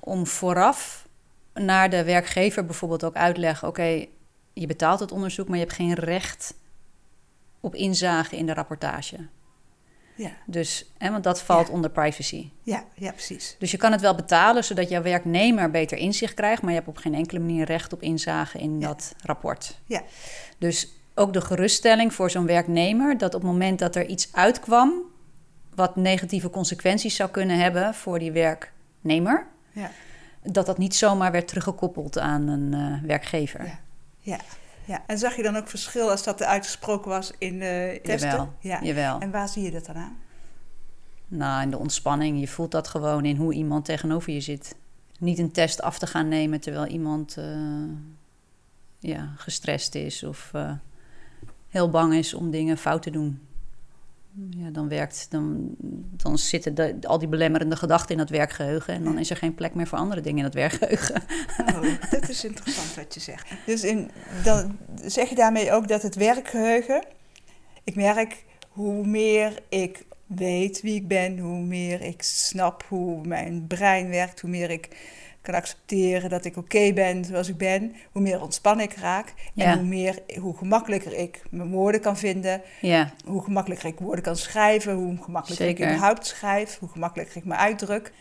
C: om vooraf naar de werkgever bijvoorbeeld ook uitleggen: oké, je betaalt het onderzoek, maar je hebt geen recht op inzage in de rapportage.
B: ja,
C: Dus, hè, want dat valt
B: Ja.
C: onder privacy.
B: ja, ja, precies.
C: Dus je kan het wel betalen zodat jouw werknemer beter inzicht krijgt, maar je hebt op geen enkele manier recht op inzage in
B: Ja.
C: dat rapport.
B: Ja.
C: Dus ook de geruststelling voor zo'n werknemer dat op het moment dat er iets uitkwam wat negatieve consequenties zou kunnen hebben voor die werknemer,
B: Ja,
C: dat dat niet zomaar werd teruggekoppeld aan een eh, werkgever.
B: Ja. ja, ja. En zag je dan ook verschil als dat uitgesproken was in eh testen?
C: Jawel,
B: Ja.
C: jawel.
B: En waar zie je dat dan aan?
C: Nou, in de ontspanning, je voelt dat gewoon in hoe iemand tegenover je zit. Niet een test af te gaan nemen terwijl iemand eh, ja, gestrest is of heel bang is om dingen fout te doen. Ja, dan werkt, dan, dan zitten de, al die belemmerende gedachten in dat werkgeheugen en dan is er geen plek meer voor andere dingen in dat werkgeheugen.
B: Oh, dat is interessant wat je zegt. Dus in, dan zeg je daarmee ook dat het werkgeheugen. Ik merk hoe meer ik weet wie ik ben, hoe meer ik snap hoe mijn brein werkt, hoe meer ik kan accepteren dat ik oké ben zoals ik ben, hoe meer ontspannen ik raak
C: Ja.
B: en hoe, meer, hoe gemakkelijker ik mijn woorden kan vinden,
C: Ja,
B: hoe gemakkelijker ik woorden kan schrijven, hoe gemakkelijker
C: Zeker.
B: ik überhaupt schrijf, hoe gemakkelijker ik me uitdruk.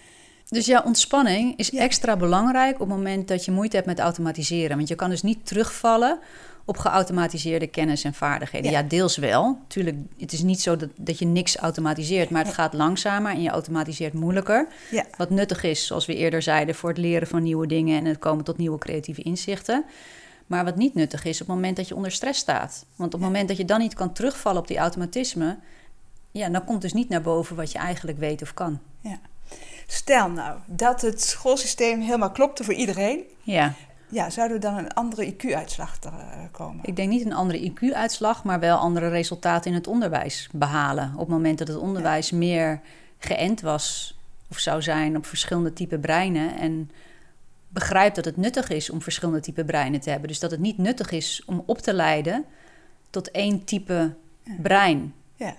C: Dus ja, ontspanning is
B: Ja.
C: extra belangrijk op het moment dat je moeite hebt met automatiseren. Want je kan dus niet terugvallen op geautomatiseerde kennis en vaardigheden.
B: Ja.
C: Ja, deels wel. Tuurlijk, het is niet zo dat, dat je niks automatiseert, maar het gaat langzamer en je automatiseert moeilijker.
B: Ja.
C: Wat nuttig is, zoals we eerder zeiden, voor het leren van nieuwe dingen en het komen tot nieuwe creatieve inzichten. Maar wat niet nuttig is op het moment dat je onder stress staat. Want op het moment dat je dan niet kan terugvallen op die automatisme, ja, dan komt dus niet naar boven wat je eigenlijk weet of kan.
B: Stel nou dat het schoolsysteem helemaal klopte voor iedereen.
C: Ja.
B: Ja, zouden we dan een andere IQ-uitslag eh, komen?
C: Ik denk niet een andere IQ-uitslag, maar wel andere resultaten in het onderwijs behalen. Op het moment dat het onderwijs meer geënt was of zou zijn op verschillende type breinen. En begrijpt dat het nuttig is om verschillende type breinen te hebben. Dus dat het niet nuttig is om op te leiden tot één type brein.
B: Ja,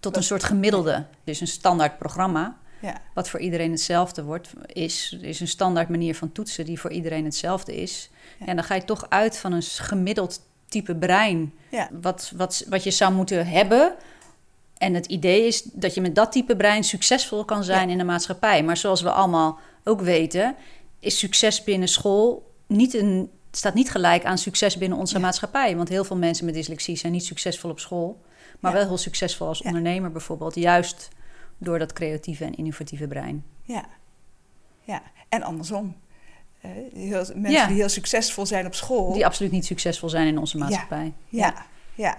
C: Tot een soort gemiddelde. Dus een standaard programma.
B: Ja,
C: Wat voor iedereen hetzelfde wordt, is, is een standaard manier van toetsen die voor iedereen hetzelfde is.
B: Ja.
C: En dan ga je toch uit van een gemiddeld type brein,
B: ja,
C: wat, wat, wat je zou moeten hebben. En het idee is dat je met dat type brein succesvol kan zijn in de maatschappij. Maar zoals we allemaal ook weten, is succes binnen school niet een, staat niet gelijk aan succes binnen onze maatschappij. Want heel veel mensen met dyslexie zijn niet succesvol op school, maar wel heel succesvol als ondernemer bijvoorbeeld. Juist door dat creatieve en innovatieve brein.
B: ja. ja. En andersom. Eh, heel, mensen
C: Ja.
B: die heel succesvol zijn op school.
C: Die absoluut niet succesvol zijn in onze maatschappij.
B: ja, ja,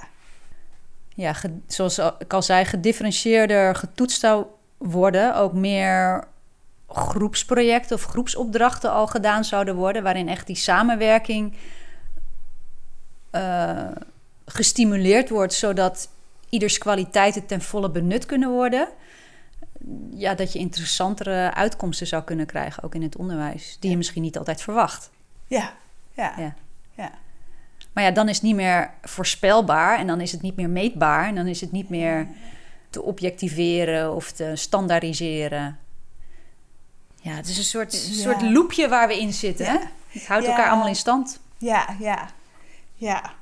C: Ja, zoals ik al zei, gedifferentieerder getoetst zou worden. Ook meer groepsprojecten of groepsopdrachten al gedaan zouden worden. Waarin echt die samenwerking eh, gestimuleerd wordt. Zodat ieders kwaliteiten ten volle benut kunnen worden. Ja, dat je interessantere uitkomsten zou kunnen krijgen, ook in het onderwijs. Die je misschien niet altijd verwacht.
B: ja, ja,
C: Ja.
B: ja.
C: Maar ja, dan is het niet meer voorspelbaar en dan is het niet meer meetbaar en dan is het niet meer te objectiveren of te standaardiseren. Ja, het is een soort,
B: Ja.
C: soort loopje waar we in zitten. Hè? Het houdt elkaar allemaal in stand.
B: Ja, ja, ja.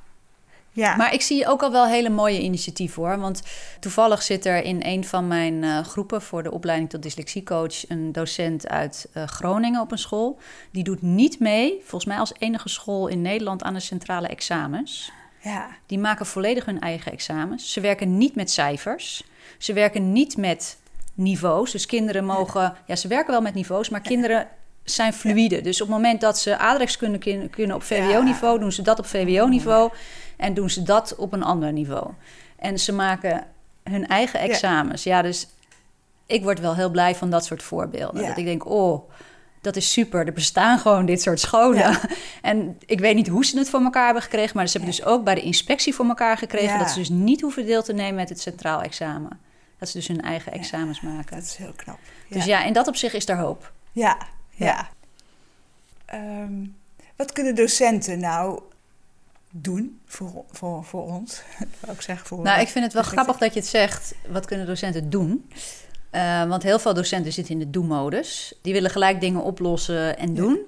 B: Ja.
C: Maar ik zie ook al wel hele mooie initiatieven hoor. Want toevallig zit er in een van mijn uh, groepen voor de opleiding tot dyslexiecoach een docent uit uh, Groningen op een school. Die doet niet mee, volgens mij als enige school in Nederland, aan de centrale examens.
B: Ja.
C: Die maken volledig hun eigen examens. Ze werken niet met cijfers. Ze werken niet met niveaus. Dus kinderen mogen. Ja, ja ze werken wel met niveaus, maar kinderen zijn fluïde. Dus op het moment dat ze aardrijkskunde kunnen, kunnen op VWO-niveau, doen ze dat op VWO-niveau en doen ze dat op een ander niveau. En ze maken hun eigen examens. Ja, dus ik word wel heel blij van dat soort voorbeelden. Dat ik denk, oh, dat is super. Er bestaan gewoon dit soort scholen. [laughs] En ik weet niet hoe ze het voor elkaar hebben gekregen, maar ze hebben dus ook bij de inspectie voor elkaar gekregen dat ze dus niet hoeven deel te nemen met het centraal examen. Dat ze dus hun eigen examens maken.
B: Dat is heel knap.
C: Dus ja, in dat opzicht is er hoop.
B: Ja, ja. Um, wat kunnen docenten nou doen voor, voor, voor ons? [laughs] Ik zeggen voor
C: nou, ik vind het wel grappig dat je het zegt. Wat kunnen docenten doen? Uh, want heel veel docenten zitten in de do-modus. Die willen gelijk dingen oplossen en doen.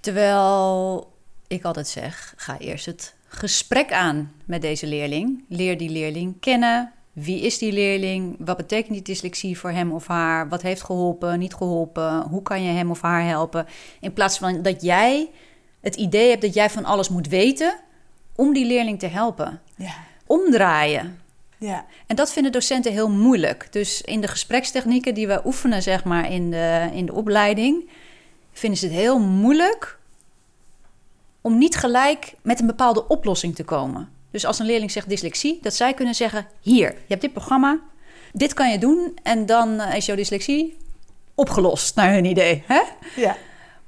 C: Terwijl ik altijd zeg: ga eerst het gesprek aan met deze leerling. Leer die leerling kennen. Wie is die leerling? Wat betekent die dyslexie voor hem of haar? Wat heeft geholpen, niet geholpen? Hoe kan je hem of haar helpen? In plaats van dat jij het idee hebt dat jij van alles moet weten om die leerling te helpen.
B: Ja.
C: Omdraaien.
B: Ja.
C: En dat vinden docenten heel moeilijk. Dus in de gesprekstechnieken die we oefenen, zeg maar, in de, in de opleiding, vinden ze het heel moeilijk om niet gelijk met een bepaalde oplossing te komen. Dus als een leerling zegt dyslexie, dat zij kunnen zeggen: Hier, je hebt dit programma, dit kan je doen en dan eh, is jouw dyslexie opgelost, naar hun idee. Hè?
B: Ja.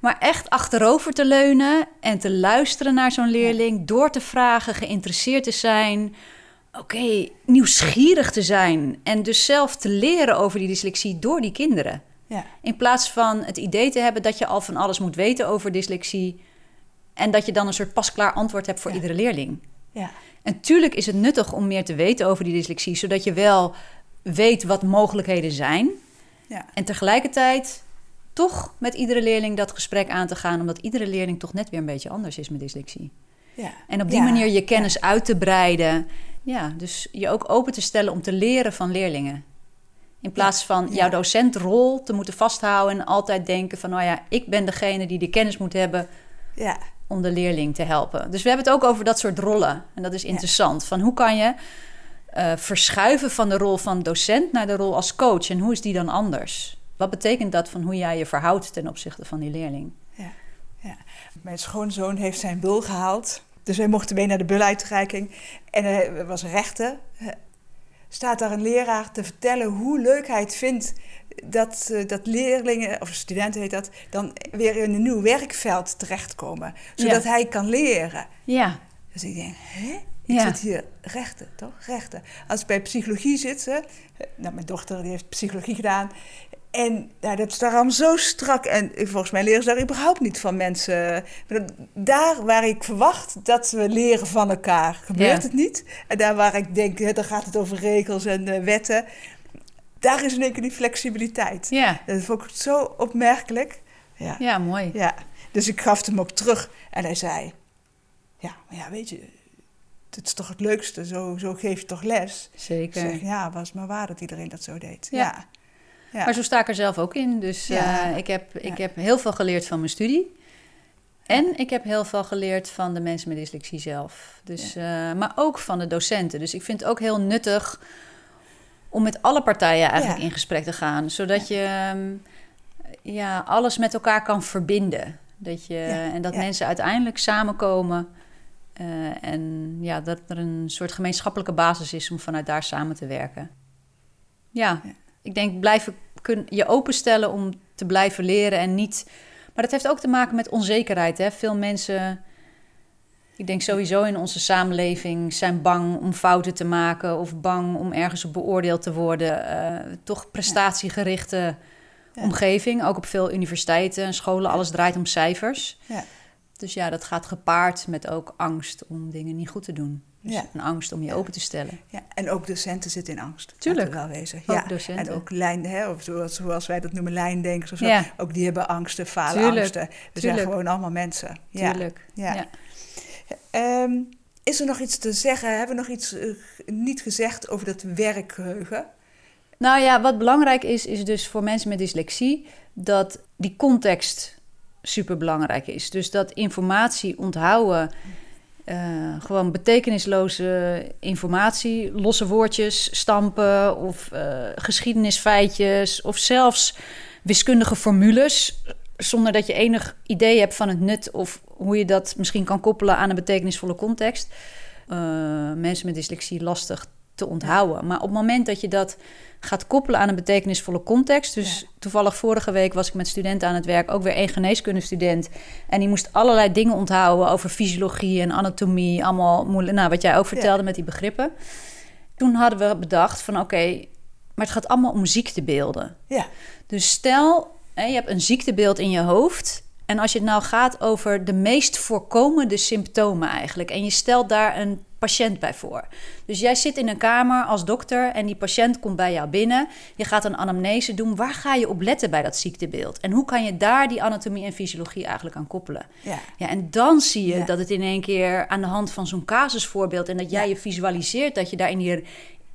C: Maar echt achterover te leunen en te luisteren naar zo'n leerling, door te vragen, geïnteresseerd te zijn. Oké, nieuwsgierig te zijn en dus zelf te leren over die dyslexie door die kinderen.
B: Ja.
C: In plaats van het idee te hebben dat je al van alles moet weten over dyslexie en dat je dan een soort pasklaar antwoord hebt voor iedere leerling.
B: Ja.
C: En tuurlijk is het nuttig om meer te weten over die dyslexie, zodat je wel weet wat mogelijkheden zijn.
B: Ja.
C: En tegelijkertijd toch met iedere leerling dat gesprek aan te gaan, omdat iedere leerling toch net weer een beetje anders is met dyslexie.
B: Ja.
C: En op die
B: Ja.
C: manier je kennis uit te breiden. Ja, dus je ook open te stellen om te leren van leerlingen. In plaats van jouw docentrol te moeten vasthouden en altijd denken van, nou ja, ik ben degene die de kennis moet hebben
B: Ja.
C: om de leerling te helpen. Dus we hebben het ook over dat soort rollen. En dat is interessant. Van hoe kan je eh, verschuiven van de rol van docent naar de rol als coach? En hoe is die dan anders? Wat betekent dat van hoe jij je verhoudt ten opzichte van die leerling?
B: Mijn schoonzoon heeft zijn bul gehaald. Dus wij mochten mee naar de buluitreiking. En er was rechten. Staat daar een leraar te vertellen hoe leuk hij het vindt dat, eh, dat leerlingen, of studenten heet dat, dan weer in een nieuw werkveld terechtkomen. Zodat
C: Ja.
B: hij kan leren.
C: Ja,
B: Dus ik denk, hè? Ik
C: Ja.
B: zit hier rechten, toch? Rechten. Als ik bij psychologie zit, hè, nou, mijn dochter die heeft psychologie gedaan. En nou, dat is daar allemaal zo strak. En volgens mij leren ze daar überhaupt niet van mensen. Daar waar ik verwacht dat we leren van elkaar, gebeurt het niet. En daar waar ik denk, hè, dan gaat het over regels en eh, wetten. Daar is in één keer die flexibiliteit.
C: ja,
B: Dat vond ik zo opmerkelijk. Ja.
C: ja, mooi.
B: Ja, dus ik gaf hem ook terug en hij zei: Ja, maar ja, weet je, het is toch het leukste, zo, zo geef je toch les? Ik
C: Zeker.
B: zeg: Ja, was maar waar dat iedereen dat zo deed.
C: Ja.
B: Ja, ja.
C: Maar zo sta ik er zelf ook in. Dus
B: Ja.
C: eh, ik, heb, ik
B: Ja.
C: heb heel veel geleerd van mijn studie. En ik heb heel veel geleerd van de mensen met dyslexie zelf. Dus, eh, maar ook van de docenten. Dus ik vind het ook heel nuttig om met alle partijen eigenlijk in gesprek te gaan. Zodat je ehm, ja, alles met elkaar kan verbinden. Dat je, En dat mensen uiteindelijk samenkomen. eh, en ja, dat er een soort gemeenschappelijke basis is om vanuit daar samen te werken. Ja,
B: Ja.
C: ik denk blijven kun, je openstellen om te blijven leren en niet. Maar dat heeft ook te maken met onzekerheid. Hè? Veel mensen, ik denk sowieso in onze samenleving, zijn bang om fouten te maken of bang om ergens op beoordeeld te worden. Eh, toch prestatiegerichte
B: Ja.
C: omgeving, ook op veel universiteiten en scholen. Alles draait om cijfers.
B: Ja.
C: Dus ja, dat gaat gepaard met ook angst om dingen niet goed te doen. Dus
B: Ja.
C: een angst om je open te stellen.
B: Ja, en ook docenten zitten in angst.
C: Tuurlijk.
B: wel wezen.
C: Ook
B: ja.
C: docenten.
B: En ook lijn, hè, of zoals, zoals wij dat noemen, lijndenkers of zo.
C: Ja.
B: Ook die hebben angsten, falen
C: Tuurlijk.
B: angsten. We zijn
C: Tuurlijk.
B: gewoon allemaal mensen.
C: Tuurlijk.
B: Ja. Ehm, is er nog iets te zeggen? Hebben we nog iets eh, niet gezegd over dat werkgeheugen?
C: Nou ja, wat belangrijk is, is dus voor mensen met dyslexie dat die context super belangrijk is. Dus dat informatie onthouden, eh, gewoon betekenisloze informatie, losse woordjes, stampen of eh, geschiedenisfeitjes of zelfs wiskundige formules, zonder dat je enig idee hebt van het nut of hoe je dat misschien kan koppelen aan een betekenisvolle context. Eh, mensen met dyslexie lastig te onthouden. Maar op het moment dat je dat gaat koppelen aan een betekenisvolle context. Dus
B: Ja.
C: toevallig vorige week was ik met studenten aan het werk, ook weer een geneeskundestudent. En die moest allerlei dingen onthouden over fysiologie en anatomie. Allemaal moeilijk. Nou, wat jij ook vertelde met die begrippen. Toen hadden we bedacht van oké, maar het gaat allemaal om ziektebeelden.
B: Ja,
C: Dus stel, je hebt een ziektebeeld in je hoofd. En als je het nou gaat over de meest voorkomende symptomen eigenlijk. En je stelt daar een patiënt bij voor. Dus jij zit in een kamer als dokter en die patiënt komt bij jou binnen. Je gaat een anamnese doen. Waar ga je op letten bij dat ziektebeeld? En hoe kan je daar die anatomie en fysiologie eigenlijk aan koppelen?
B: ja,
C: Ja, en dan zie je
B: Ja.
C: dat het in één keer aan de hand van zo'n casusvoorbeeld... en dat jij
B: Ja.
C: je visualiseert dat je daar in die,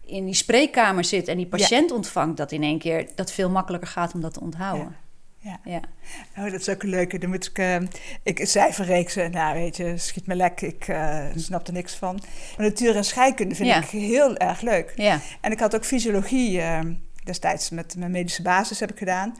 C: in die spreekkamer zit... en die patiënt ontvangt, dat in één keer dat veel makkelijker gaat om dat te onthouden.
B: Ja.
C: Ja,
B: Oh, dat is ook een leuke. Dan moet ik, eh, ik cijferreeksen. Nou, weet je, schiet me lek. Ik eh, snap er niks van. Maar natuur en scheikunde vind
C: Ja.
B: ik heel erg leuk.
C: ja.
B: En ik had ook fysiologie eh, destijds met mijn medische basis heb ik gedaan.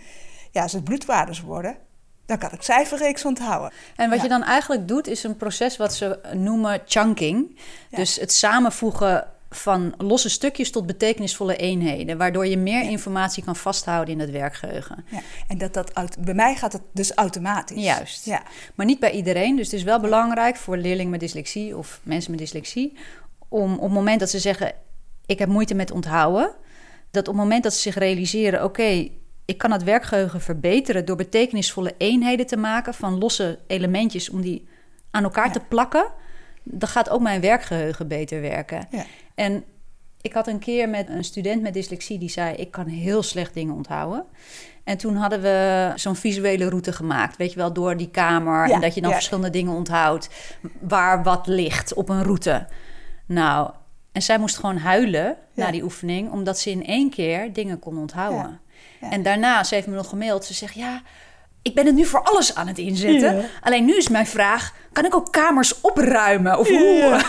B: Ja, als het bloedwaardes worden, dan kan ik cijferreeks onthouden.
C: En wat
B: Ja.
C: je dan eigenlijk doet, is een proces wat ze noemen chunking. Dus het samenvoegen van losse stukjes tot betekenisvolle eenheden... waardoor je meer informatie kan vasthouden in het werkgeheugen.
B: Ja. En dat dat, bij mij gaat het dus automatisch.
C: Juist.
B: Ja,
C: Maar niet bij iedereen. Dus het is wel belangrijk voor leerlingen met dyslexie of mensen met dyslexie. om op het moment dat ze zeggen: Ik heb moeite met onthouden. dat op het moment dat ze zich realiseren: Oké, ik kan het werkgeheugen verbeteren. door betekenisvolle eenheden te maken van losse elementjes om die aan elkaar
B: Ja.
C: te plakken. Dan gaat ook mijn werkgeheugen beter werken.
B: ja,
C: En ik had een keer met een student met dyslexie die zei: Ik kan heel slecht dingen onthouden. En toen hadden we zo'n visuele route gemaakt, weet je wel, door die kamer.
B: Ja,
C: en dat je dan
B: ja.
C: verschillende dingen onthoudt, waar wat ligt op een route. Nou, en zij moest gewoon huilen
B: Ja.
C: na die oefening, omdat ze in één keer dingen kon onthouden. En daarna, ze heeft me nog gemaild, ze zegt: Ja, ik ben het nu voor alles aan het inzetten.
B: Ja.
C: Alleen nu is mijn vraag: kan ik ook kamers opruimen? Of hoe?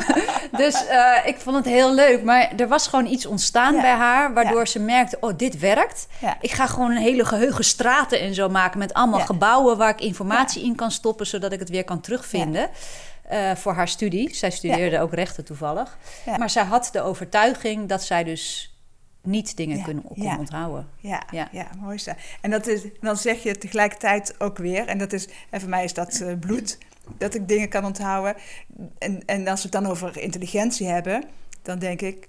C: [laughs] dus eh, ik vond het heel leuk. Maar er was gewoon iets ontstaan
B: Ja.
C: bij haar, waardoor ze merkte: oh, dit werkt. Ik ga gewoon een hele geheugen straten en zo maken met allemaal gebouwen waar ik informatie in kan stoppen, zodat ik het weer kan terugvinden. eh, voor haar studie. Zij studeerde ook rechten toevallig. Maar zij had de overtuiging dat zij dus niet dingen
B: Ja.
C: kunnen,
B: Ja.
C: onthouden.
B: Ja, ja.
C: Ja.
B: mooi zo. En dat is, dan zeg je tegelijkertijd ook weer, en dat is, en voor mij is dat eh, bloed, dat ik dingen kan onthouden. En, en als we het dan over intelligentie hebben, dan denk ik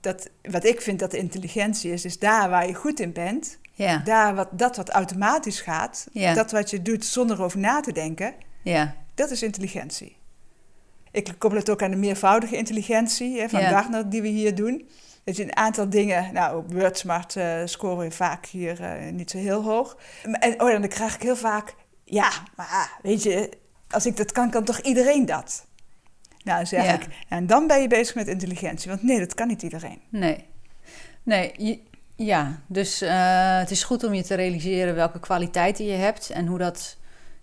B: dat wat ik vind dat intelligentie is, is daar waar je goed in bent,
C: Ja,
B: daar wat, dat wat automatisch gaat,
C: Ja.
B: dat wat je doet zonder over na te denken,
C: ja,
B: dat is intelligentie. Ik koppel het ook aan de meervoudige intelligentie hè, van
C: Ja.
B: Gardner die we hier doen. Dat je een aantal dingen, nou op WordSmart eh scoren we vaak hier eh, niet zo heel hoog. En oh, dan krijg ik heel vaak, ja, maar ah, weet je, als ik dat kan, kan toch iedereen dat? Nou, zeg
C: Ja.
B: ik, en dan ben je bezig met intelligentie. Want nee, dat kan niet iedereen.
C: nee. Nee, je- ja, dus eh, het is goed om je te realiseren welke kwaliteiten je hebt en hoe dat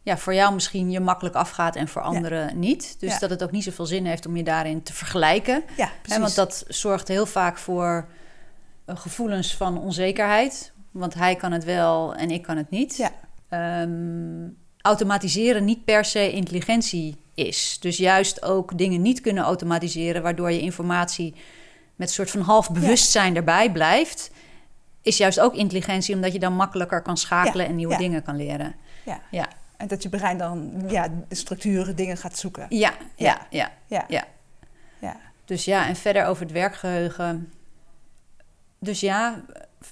C: ja, voor jou misschien je makkelijk afgaat en voor anderen niet. Dus
B: Ja.
C: dat het ook niet zoveel zin heeft om je daarin te vergelijken.
B: Ja,
C: want dat zorgt heel vaak voor eh, gevoelens van onzekerheid. Want hij kan het wel en ik kan het niet.
B: Ja.
C: Ehm, automatiseren niet per se intelligentie is. Dus juist ook dingen niet kunnen automatiseren, waardoor je informatie met een soort van half bewustzijn erbij blijft. Is juist ook intelligentie, omdat je dan makkelijker kan schakelen en nieuwe dingen kan leren.
B: Ja. En dat je brein dan ja, de structuren, dingen gaat zoeken.
C: ja, ja, ja.
B: Ja,
C: Ja.
B: ja.
C: Dus ja, en verder over het werkgeheugen. Dus ja,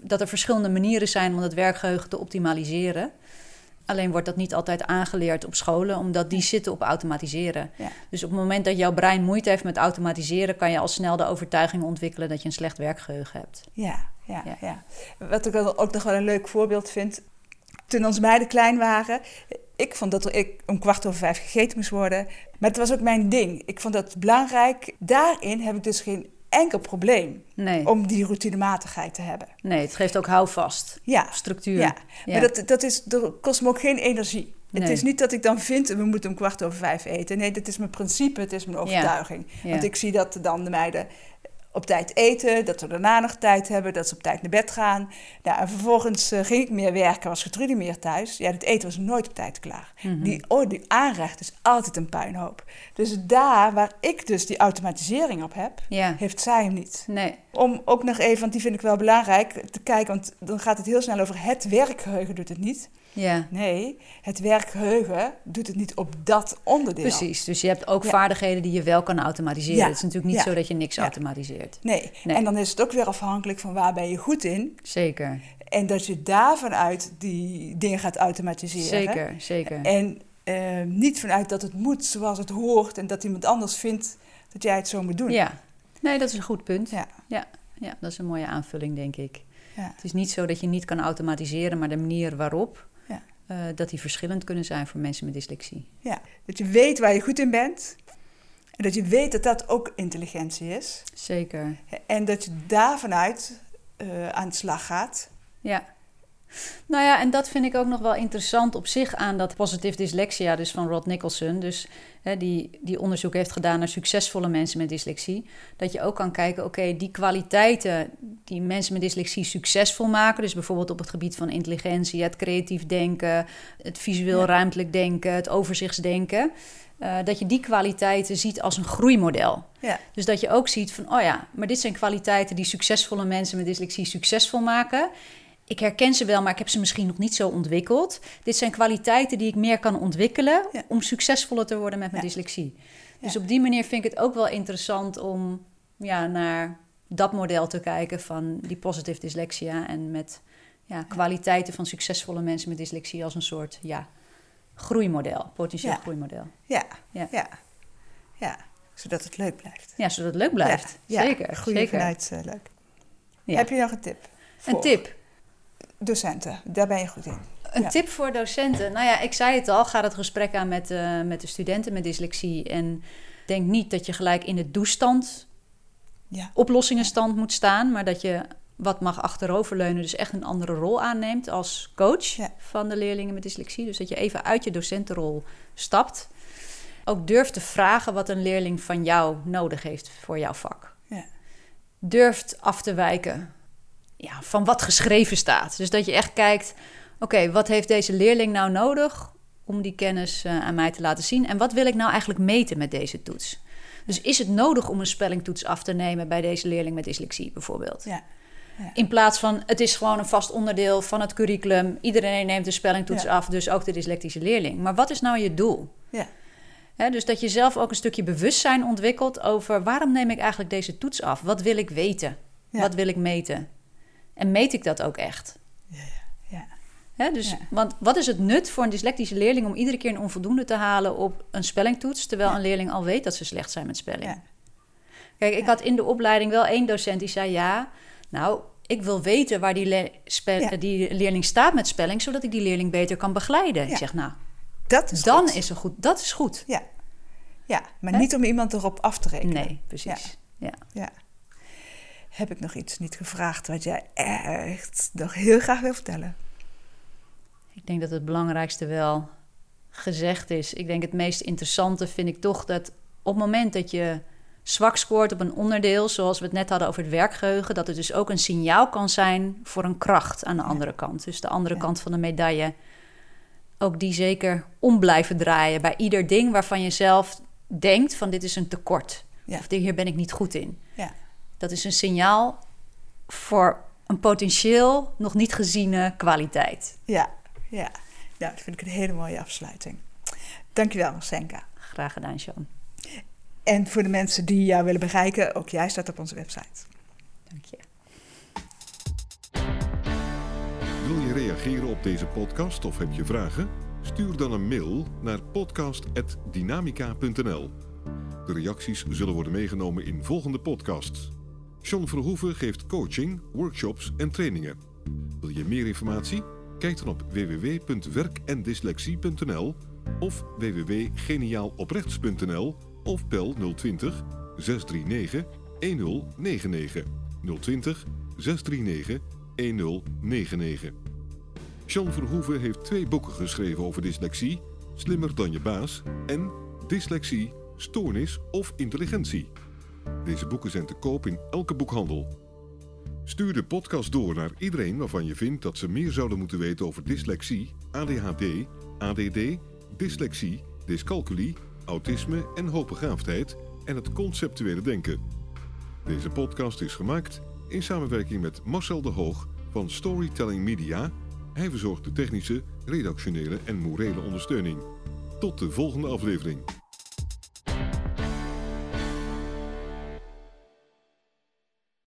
C: dat er verschillende manieren zijn om het werkgeheugen te optimaliseren. Alleen wordt dat niet altijd aangeleerd op scholen, omdat die zitten op automatiseren.
B: Ja.
C: Dus op het moment dat jouw brein moeite heeft met automatiseren, kan je al snel de overtuiging ontwikkelen dat je een slecht werkgeheugen hebt.
B: Ja, ja,
C: Ja.
B: ja. Wat ik ook nog wel een leuk voorbeeld vind. Toen onze meiden klein waren, ik vond dat ik om kwart over vijf gegeten moest worden. Maar het was ook mijn ding. Ik vond dat belangrijk. Daarin heb ik dus geen enkel probleem
C: Nee,
B: om die routinematigheid te hebben.
C: nee het geeft ook houvast,
B: Ja,
C: structuur.
B: ja.
C: Ja.
B: maar dat, dat, is, dat kost me ook geen energie. Het
C: Nee.
B: is niet dat ik dan vind, we moeten om kwart over vijf eten. Nee, dat is mijn principe, het is mijn overtuiging.
C: Ja.
B: Want ik zie dat dan de meiden op tijd eten, dat we daarna nog tijd hebben, dat ze op tijd naar bed gaan. Nou, en vervolgens eh, ging ik meer werken, was Gertrude meer thuis. Ja, het eten was nooit op tijd klaar.
C: Mhm.
B: Die, oh, die aanrecht is altijd een puinhoop. Dus daar waar ik dus die automatisering op heb,
C: Ja.
B: heeft zij hem niet.
C: Nee,
B: Om ook nog even, want die vind ik wel belangrijk, te kijken, want dan gaat het heel snel over het werkgeheugen doet het niet.
C: Ja.
B: Nee, het werkgeheugen doet het niet op dat onderdeel.
C: Precies, dus je hebt ook
B: Ja.
C: vaardigheden die je wel kan automatiseren.
B: Ja.
C: Het is natuurlijk niet zo dat je niks automatiseert.
B: Nee.
C: Nee.
B: en dan is het ook weer afhankelijk van waar ben je goed in.
C: Zeker,
B: En dat je daar vanuit die dingen gaat automatiseren.
C: zeker, zeker.
B: En eh, niet vanuit dat het moet zoals het hoort en dat iemand anders vindt dat jij het zo moet doen.
C: Ja, nee, dat is een goed punt.
B: Ja.
C: Ja, ja dat is een mooie aanvulling, denk ik.
B: Ja.
C: Het is niet zo dat je niet kan automatiseren, maar de manier waarop, Eh, dat die verschillend kunnen zijn voor mensen met dyslexie.
B: Ja. Dat je weet waar je goed in bent. En dat je weet dat dat ook intelligentie is.
C: Zeker,
B: En dat je daar vanuit eh, aan de slag gaat.
C: ja. Nou ja, en dat vind ik ook nog wel interessant op zich aan dat positieve dyslexia, dus van Rod Nicholson, dus hè, die, die onderzoek heeft gedaan naar succesvolle mensen met dyslexie. Dat je ook kan kijken, oké, die kwaliteiten die mensen met dyslexie succesvol maken, dus bijvoorbeeld op het gebied van intelligentie, het creatief denken, het visueel
B: Ja.
C: ruimtelijk denken, het overzichtsdenken, eh, dat je die kwaliteiten ziet als een groeimodel.
B: Ja.
C: Dus dat je ook ziet van, oh ja, maar dit zijn kwaliteiten die succesvolle mensen met dyslexie succesvol maken. Ik herken ze wel, maar ik heb ze misschien nog niet zo ontwikkeld. Dit zijn kwaliteiten die ik meer kan ontwikkelen
B: Ja.
C: om succesvoller te worden met mijn
B: Ja.
C: dyslexie. Dus
B: Ja.
C: op die manier vind ik het ook wel interessant om ja, naar dat model te kijken van die positive dyslexia en met ja, kwaliteiten van succesvolle mensen met dyslexie als een soort ja, groeimodel, potentieel groeimodel.
B: Ja.
C: Ja.
B: Ja. ja. Zodat het leuk blijft.
C: Ja, zodat het leuk blijft. Zeker.
B: Groeien
C: zeker.
B: vanuit eh, leuk. Heb je nog een tip?
C: Een tip.
B: Docenten, daar ben je goed in.
C: Een
B: Ja.
C: tip voor docenten. Nou ja, ik zei het al, ga het gesprek aan met, eh, met de studenten met dyslexie. En denk niet dat je gelijk in de doestand
B: Ja.
C: oplossingenstand moet staan, maar dat je wat mag achteroverleunen, dus echt een andere rol aanneemt als coach
B: Ja.
C: van de leerlingen met dyslexie. Dus dat je even uit je docentenrol stapt. Ook durft te vragen wat een leerling van jou nodig heeft voor jouw vak.
B: Ja.
C: Durft af te wijken ja, van wat geschreven staat. Dus dat je echt kijkt, oké, wat heeft deze leerling nou nodig om die kennis eh, aan mij te laten zien? En wat wil ik nou eigenlijk meten met deze toets? Dus is het nodig om een spellingtoets af te nemen bij deze leerling met dyslexie bijvoorbeeld?
B: Ja.
C: In plaats van het is gewoon een vast onderdeel van het curriculum. Iedereen neemt de spellingtoets
B: Ja.
C: af, dus ook de dyslectische leerling. Maar wat is nou je doel?
B: Ja.
C: Hè, dus dat je zelf ook een stukje bewustzijn ontwikkelt over waarom neem ik eigenlijk deze toets af? Wat wil ik weten? Wat wil ik meten? En meet ik dat ook echt?
B: Ja.
C: Hè, dus,
B: Ja.
C: Want wat is het nut voor een dyslectische leerling om iedere keer een onvoldoende te halen op een spellingtoets, terwijl
B: Ja.
C: een leerling al weet dat ze slecht zijn met spelling?
B: Ja.
C: Kijk, ik had in de opleiding wel één docent die zei: Ja, nou, ik wil weten waar die, le-
B: Ja.
C: die leerling staat met spelling, zodat ik die leerling beter kan begeleiden.
B: Ja.
C: Ik zeg: Nou,
B: Dat is
C: dan
B: goed.
C: is het goed. Dat is goed.
B: Ja. Ja, maar niet om iemand erop af te rekenen.
C: Nee, precies. Ja.
B: Ja. Heb ik nog iets niet gevraagd wat jij echt nog heel graag wil vertellen?
C: Ik denk dat het belangrijkste wel gezegd is. Ik denk het meest interessante vind ik toch dat op het moment dat je zwak scoort op een onderdeel, zoals we het net hadden over het werkgeheugen, dat het dus ook een signaal kan zijn voor een kracht aan de andere kant. Dus de andere
B: Ja.
C: kant van de medaille. Ook die zeker om blijven draaien bij ieder ding waarvan je zelf denkt van dit is een tekort.
B: Ja.
C: Of hier ben ik niet goed in.
B: Ja.
C: Dat is een signaal voor een potentieel nog niet geziene kwaliteit.
B: Ja, ja. Nou, dat vind ik een hele mooie afsluiting. Dankjewel, Marcenka.
C: Graag gedaan, Sean.
B: En voor de mensen die jou willen bereiken, ook jij staat op onze website.
C: Dank je.
A: Wil je reageren op deze podcast of heb je vragen? Stuur dan een mail naar podcast.dynamica.nl. De reacties zullen worden meegenomen in volgende podcasts. John Verhoeven geeft coaching, workshops en trainingen. Wil je meer informatie? Kijk dan op www.werkendyslexie.nl of www.geniaaloprechts.nl of bel 020 639 1099 020 639 1099. Jean Verhoeven heeft twee boeken geschreven over dyslexie: Slimmer dan je baas en Dyslexie, Stoornis of Intelligentie. Deze boeken zijn te koop in elke boekhandel. Stuur de podcast door naar iedereen waarvan je vindt dat ze meer zouden moeten weten over dyslexie, ADHD, ADD, dyslexie, dyscalculie, autisme en hoogbegaafdheid en het conceptuele denken. Deze podcast is gemaakt in samenwerking met Marcel de Hoog van Storytelling Media. Hij verzorgt de technische, redactionele en morele ondersteuning. Tot de volgende aflevering.